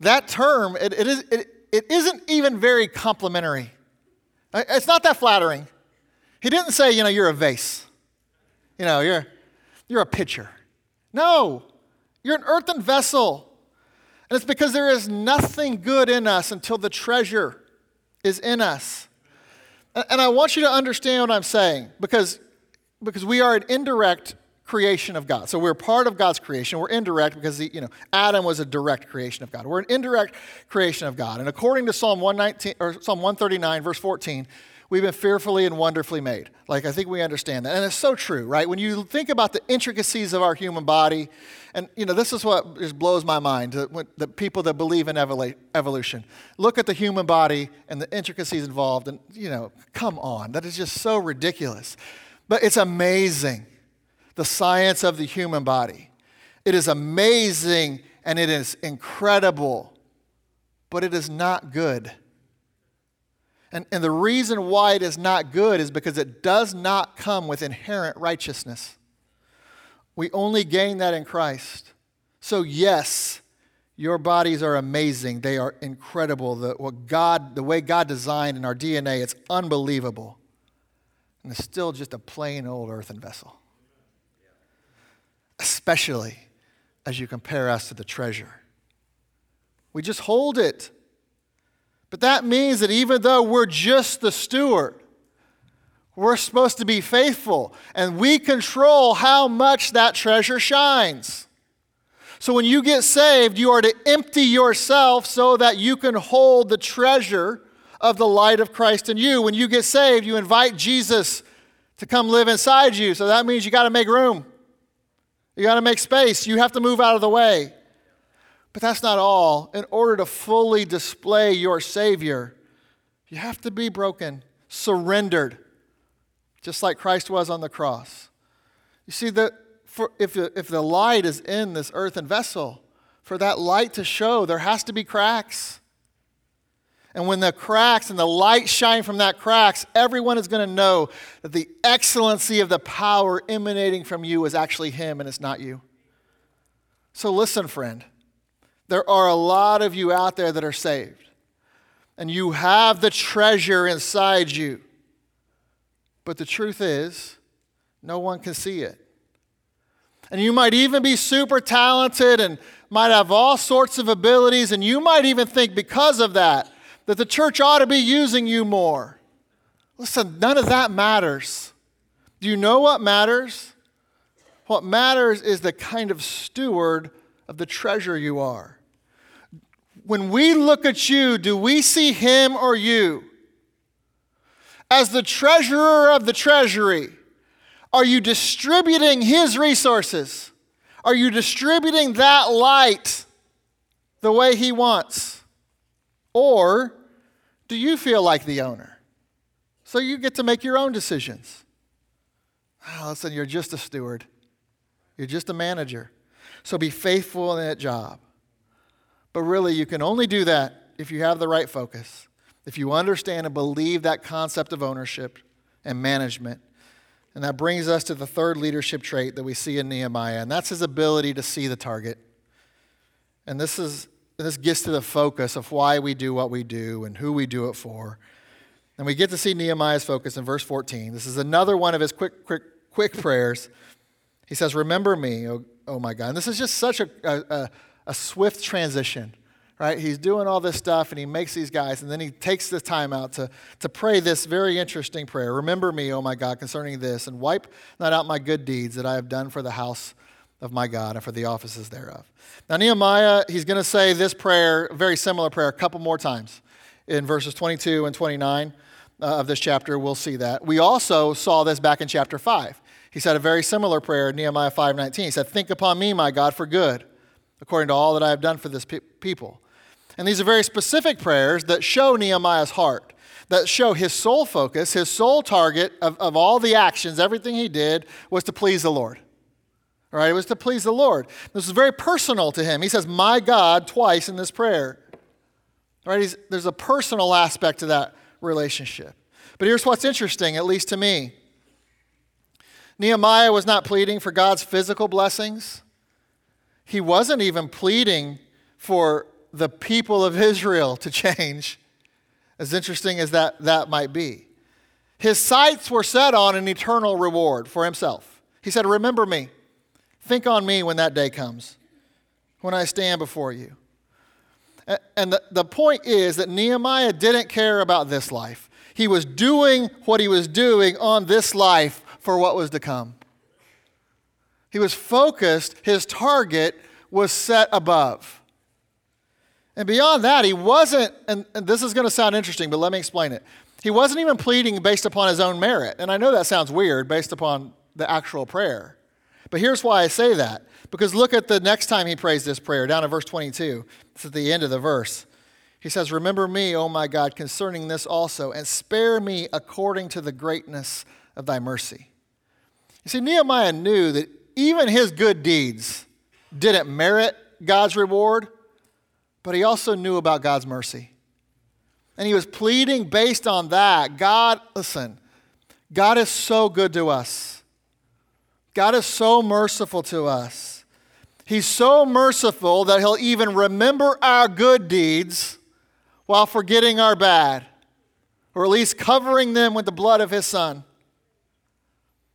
that term, it, it, is, it, it isn't even very complimentary. It's not that flattering. He didn't say, you know, you're a vase. You know, you're, you're a pitcher. No, you're an earthen vessel. And it's because there is nothing good in us until the treasure is in us. And I want you to understand what I'm saying because, because we are an indirect creation of God. So we're part of God's creation. We're indirect because you know Adam was a direct creation of God. We're an indirect creation of God. And according to Psalm 119 or Psalm 139 verse 14, we've been fearfully and wonderfully made. Like, I think we understand that. And it's so true, right? When you think about the intricacies of our human body, and, you know, this is what just blows my mind the, people that believe in evolution. Look at the human body and the intricacies involved, and, you know, come on. That is just so ridiculous. But it's amazing, the science of the human body. It is amazing and it is incredible, but it is not good. And, and the reason why it is not good is because it does not come with inherent righteousness. We only gain that in Christ. So, yes, your bodies are amazing. They are incredible. The, what God, the way God designed in our DNA, it's unbelievable. And it's still just a plain old earthen vessel. Especially as you compare us to the treasure. We just hold it. But that means that even though we're just the steward, we're supposed to be faithful and we control how much that treasure shines. So when you get saved, you are to empty yourself so that you can hold the treasure of the light of Christ in you. When you get saved, you invite Jesus to come live inside you. So that means you got to make room. You got to make space. You have to move out of the way. But that's not all. In order to fully display your Savior, you have to be broken, surrendered, just like Christ was on the cross. You see, that if, the, if the light is in this earthen vessel, for that light to show, there has to be cracks. And when the cracks and the light shine from that cracks, everyone is going to know that the excellency of the power emanating from you is actually Him and it's not you. So listen, friend. There are a lot of you out there that are saved, and you have the treasure inside you. But the truth is, no one can see it. And you might even be super talented and might have all sorts of abilities, and you might even think because of that that the church ought to be using you more. Listen, none of that matters. Do you know what matters? What matters is the kind of steward of the treasure you are. When we look at you, do we see him or you? As the treasurer of the treasury, are you distributing his resources? Are you distributing that light the way he wants? Or do you feel like the owner? So you get to make your own decisions. Oh, listen, you're just a steward. You're just a manager. So be faithful in that job. But really, you can only do that if you have the right focus, if you understand and believe that concept of ownership and management. And that brings us to the third leadership trait that we see in Nehemiah, and that's his ability to see the target. And this is this gets to the focus of why we do what we do and who we do it for. And we get to see Nehemiah's focus in verse 14. This is another one of his quick, quick, quick prayers. He says, Remember me, oh, oh my God. And this is just such a, a, a swift transition, right? He's doing all this stuff and he makes these guys, and then he takes the time out to, to pray this very interesting prayer Remember me, oh my God, concerning this, and wipe not out my good deeds that I have done for the house of my God and for the offices thereof. Now, Nehemiah, he's going to say this prayer, very similar prayer, a couple more times in verses 22 and 29 uh, of this chapter. We'll see that. We also saw this back in chapter 5. He said a very similar prayer Nehemiah 5:19. He said, "Think upon me, my God, for good, according to all that I have done for this pe- people." And these are very specific prayers that show Nehemiah's heart, that show his sole focus, his sole target of, of all the actions, everything he did was to please the Lord. All right, it was to please the Lord. This is very personal to him. He says, "My God" twice in this prayer. All right, He's, there's a personal aspect to that relationship. But here's what's interesting, at least to me. Nehemiah was not pleading for God's physical blessings. He wasn't even pleading for the people of Israel to change, as interesting as that, that might be. His sights were set on an eternal reward for himself. He said, Remember me. Think on me when that day comes, when I stand before you. And the, the point is that Nehemiah didn't care about this life. He was doing what he was doing on this life for what was to come. He was focused, his target was set above. And beyond that, he wasn't, and, and this is going to sound interesting, but let me explain it. He wasn't even pleading based upon his own merit. And I know that sounds weird based upon the actual prayer. But here's why I say that. Because look at the next time he prays this prayer, down in verse 22. It's at the end of the verse. He says, Remember me, O my God, concerning this also, and spare me according to the greatness of thy mercy. You see, Nehemiah knew that even his good deeds didn't merit God's reward, but he also knew about God's mercy. And he was pleading based on that. God, listen, God is so good to us. God is so merciful to us. He's so merciful that he'll even remember our good deeds while forgetting our bad, or at least covering them with the blood of his son.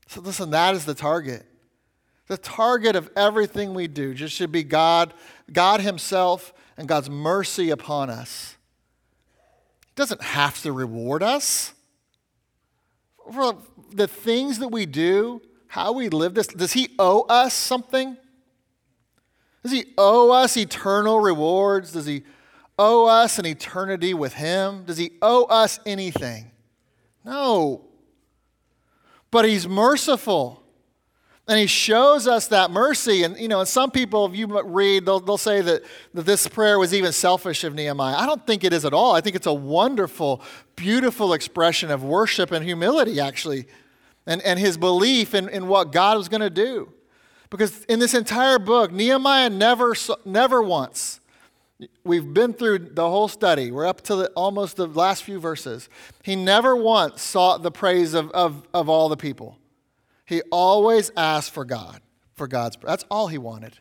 So, listen, that is the target. The target of everything we do just should be God, God Himself, and God's mercy upon us. He doesn't have to reward us for the things that we do, how we live this. Does He owe us something? Does He owe us eternal rewards? Does He owe us an eternity with Him? Does He owe us anything? No but he's merciful. And he shows us that mercy. And, you know, and some people, if you read, they'll, they'll say that, that this prayer was even selfish of Nehemiah. I don't think it is at all. I think it's a wonderful, beautiful expression of worship and humility, actually, and, and his belief in, in what God was going to do. Because in this entire book, Nehemiah never, never once We've been through the whole study. We're up to the, almost the last few verses. He never once sought the praise of, of, of all the people. He always asked for God, for God's. That's all he wanted.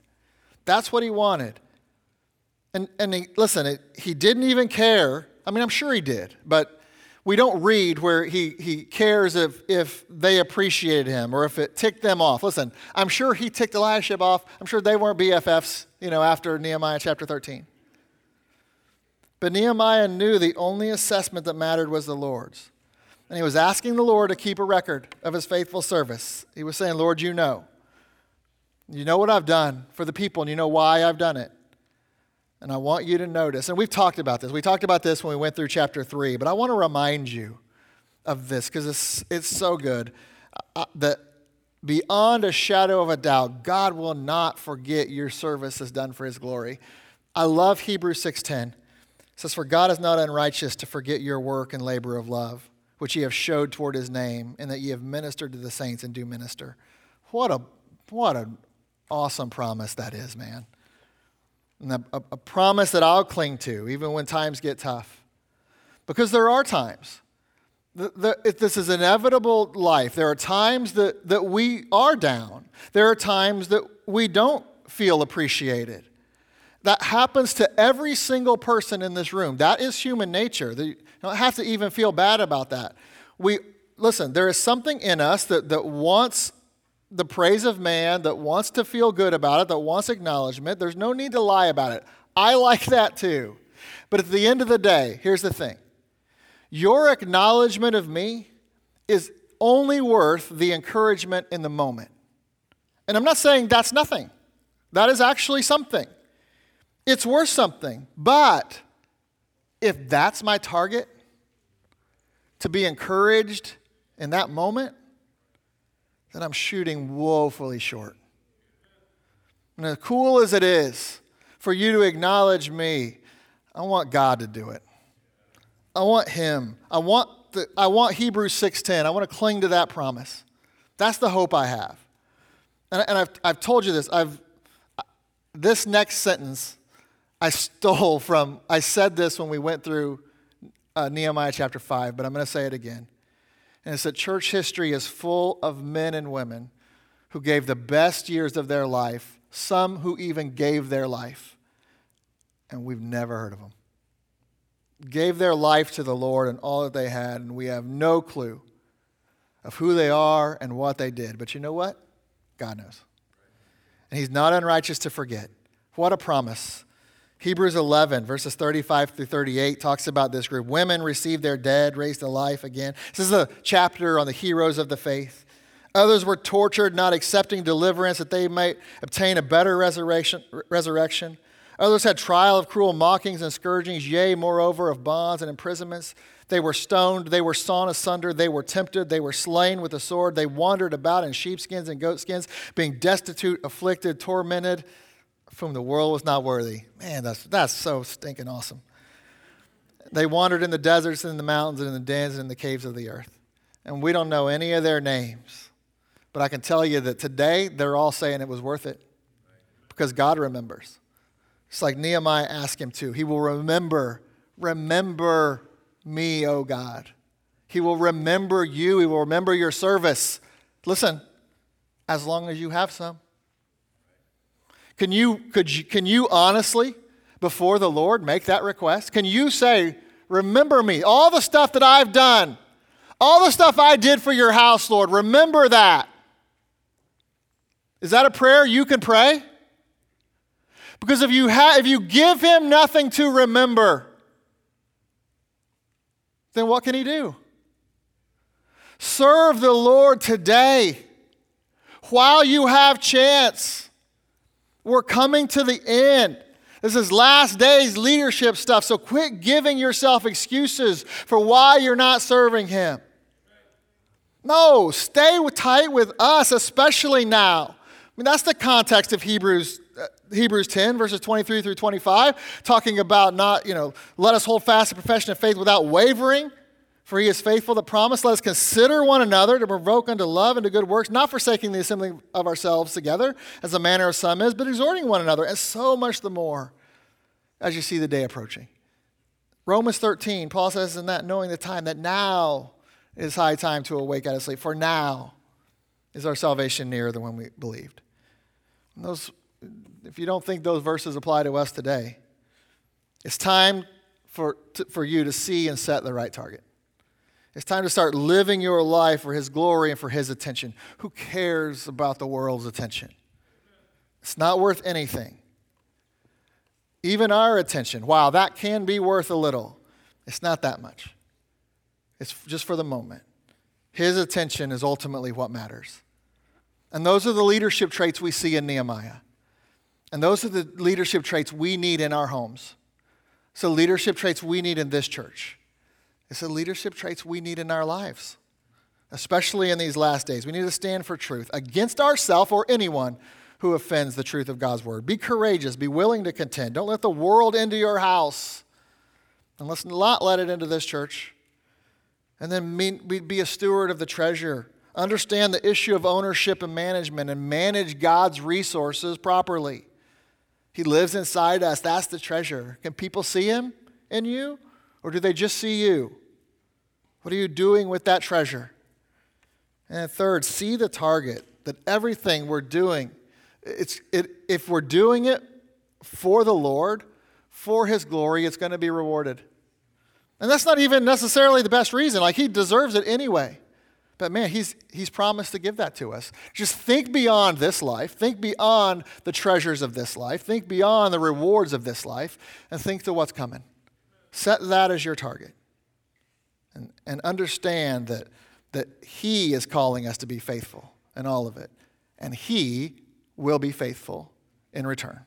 That's what he wanted. And, and he, listen, it, he didn't even care. I mean, I'm sure he did, but we don't read where he, he cares if, if they appreciated him or if it ticked them off. Listen, I'm sure he ticked Eliashib off. I'm sure they weren't BFFs, you know, after Nehemiah chapter 13. But Nehemiah knew the only assessment that mattered was the Lord's. And he was asking the Lord to keep a record of his faithful service. He was saying, Lord, you know. You know what I've done for the people, and you know why I've done it. And I want you to notice, and we've talked about this. We talked about this when we went through chapter 3, but I want to remind you of this because it's, it's so good uh, that beyond a shadow of a doubt, God will not forget your service as done for his glory. I love Hebrews 6.10. It says, For God is not unrighteous to forget your work and labor of love which ye have showed toward his name, and that ye have ministered to the saints and do minister. What a what an awesome promise that is, man. And a, a, a promise that I'll cling to even when times get tough. Because there are times. The, the, this is inevitable life. There are times that, that we are down. There are times that we don't feel appreciated. That happens to every single person in this room. That is human nature. The, don't have to even feel bad about that. We listen, there is something in us that, that wants the praise of man, that wants to feel good about it, that wants acknowledgement. There's no need to lie about it. I like that too. But at the end of the day, here's the thing your acknowledgement of me is only worth the encouragement in the moment. And I'm not saying that's nothing, that is actually something. It's worth something. But if that's my target, to be encouraged in that moment, then I'm shooting woefully short. And as cool as it is for you to acknowledge me, I want God to do it. I want Him. I want, the, I want Hebrews 6.10. I want to cling to that promise. That's the hope I have. And, and I've, I've told you this. I've, this next sentence I stole from, I said this when we went through uh, Nehemiah chapter 5, but I'm going to say it again. And it's that church history is full of men and women who gave the best years of their life, some who even gave their life, and we've never heard of them. Gave their life to the Lord and all that they had, and we have no clue of who they are and what they did. But you know what? God knows. And He's not unrighteous to forget. What a promise Hebrews 11, verses 35 through 38, talks about this group. Women received their dead, raised to life again. This is a chapter on the heroes of the faith. Others were tortured, not accepting deliverance that they might obtain a better resurrection. resurrection. Others had trial of cruel mockings and scourgings, yea, moreover, of bonds and imprisonments. They were stoned, they were sawn asunder, they were tempted, they were slain with the sword. They wandered about in sheepskins and goatskins, being destitute, afflicted, tormented whom the world was not worthy. Man, that's, that's so stinking awesome. They wandered in the deserts and in the mountains and in the dens and in the caves of the earth. And we don't know any of their names. But I can tell you that today they're all saying it was worth it because God remembers. It's like Nehemiah asked him to. He will remember, remember me, O God. He will remember you. He will remember your service. Listen, as long as you have some. Can you, could you, can you honestly, before the Lord, make that request? Can you say, Remember me, all the stuff that I've done, all the stuff I did for your house, Lord, remember that? Is that a prayer you can pray? Because if you, ha- if you give him nothing to remember, then what can he do? Serve the Lord today while you have chance. We're coming to the end. This is last days leadership stuff. So quit giving yourself excuses for why you're not serving Him. No, stay tight with us, especially now. I mean, that's the context of Hebrews, uh, Hebrews 10, verses 23 through 25, talking about not, you know, let us hold fast the profession of faith without wavering. For he is faithful to promise. Let us consider one another to provoke unto love and to good works, not forsaking the assembling of ourselves together, as the manner of some is, but exhorting one another, and so much the more as you see the day approaching. Romans 13, Paul says in that, knowing the time, that now is high time to awake out of sleep, for now is our salvation nearer than when we believed. And those, if you don't think those verses apply to us today, It's time for, to, for you to see and set the right target. It's time to start living your life for His glory and for His attention. Who cares about the world's attention? It's not worth anything. Even our attention, wow, that can be worth a little. It's not that much. It's just for the moment. His attention is ultimately what matters. And those are the leadership traits we see in Nehemiah. And those are the leadership traits we need in our homes. So, leadership traits we need in this church. It's the leadership traits we need in our lives, especially in these last days. We need to stand for truth against ourselves or anyone who offends the truth of God's word. Be courageous, be willing to contend. Don't let the world into your house. And let's not let it into this church. And then be a steward of the treasure. Understand the issue of ownership and management and manage God's resources properly. He lives inside us. That's the treasure. Can people see him in you? Or do they just see you? What are you doing with that treasure? And third, see the target that everything we're doing, it's, it, if we're doing it for the Lord, for His glory, it's going to be rewarded. And that's not even necessarily the best reason. Like, He deserves it anyway. But man, he's, he's promised to give that to us. Just think beyond this life. Think beyond the treasures of this life. Think beyond the rewards of this life and think to what's coming. Set that as your target. And, and understand that, that He is calling us to be faithful in all of it. And He will be faithful in return.